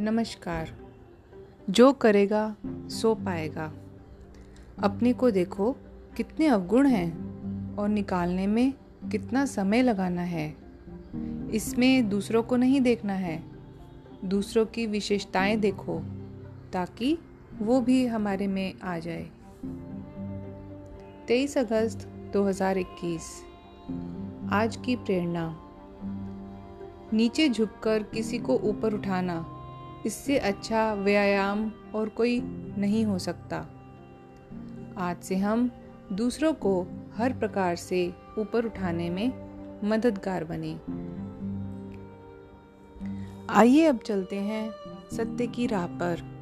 नमस्कार। जो करेगा, सो पाएगा। अपने को देखो, कितने अवगुण हैं और निकालने में कितना समय लगाना है। इसमें दूसरों को नहीं देखना है। दूसरों की विशेषताएँ देखो, ताकि वो भी हमारे में आ जाए। 23 अगस्त 2021 आज की प्रेरणा। नीचे झुककर किसी को ऊपर उठाना इससे अच्छा व्यायाम और कोई नहीं हो सकता। आज से हम दूसरों को हर प्रकार से ऊपर उठाने में मददगार बने। आइए अब चलते हैं सत्य की राह पर।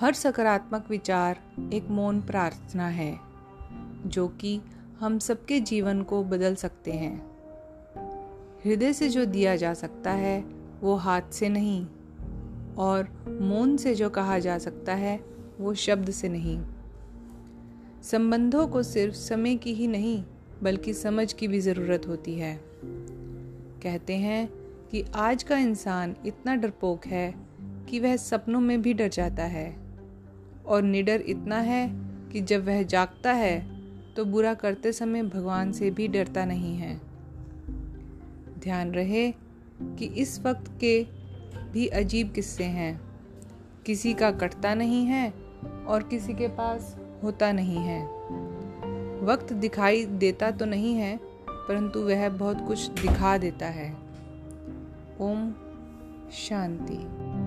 हर सकारात्मक विचार एक मौन प्रार्थना है, जो कि हम सबके जीवन को बदल सकते हैं। हृदय से जो दिया जा सकता है, वो हाथ से नहीं और मौन से जो कहा जा सकता है, वो शब्द से नहीं। संबंधों को सिर्फ़ समय की ही नहीं, बल्कि समझ की भी ज़रूरत होती है। कहते हैं कि आज का इंसान इतना डरपोक है कि वह सपनों में भी डर जाता है। और निडर इतना है कि जब वह जागता है तो बुरा करते समय भगवान से भी डरता नहीं है। ध्यान रहे कि इस वक्त के भी अजीब किस्से हैं। किसी का कटता नहीं है और किसी के पास होता नहीं है। वक्त दिखाई देता तो नहीं है, परंतु वह बहुत कुछ दिखा देता है। ओम शांति।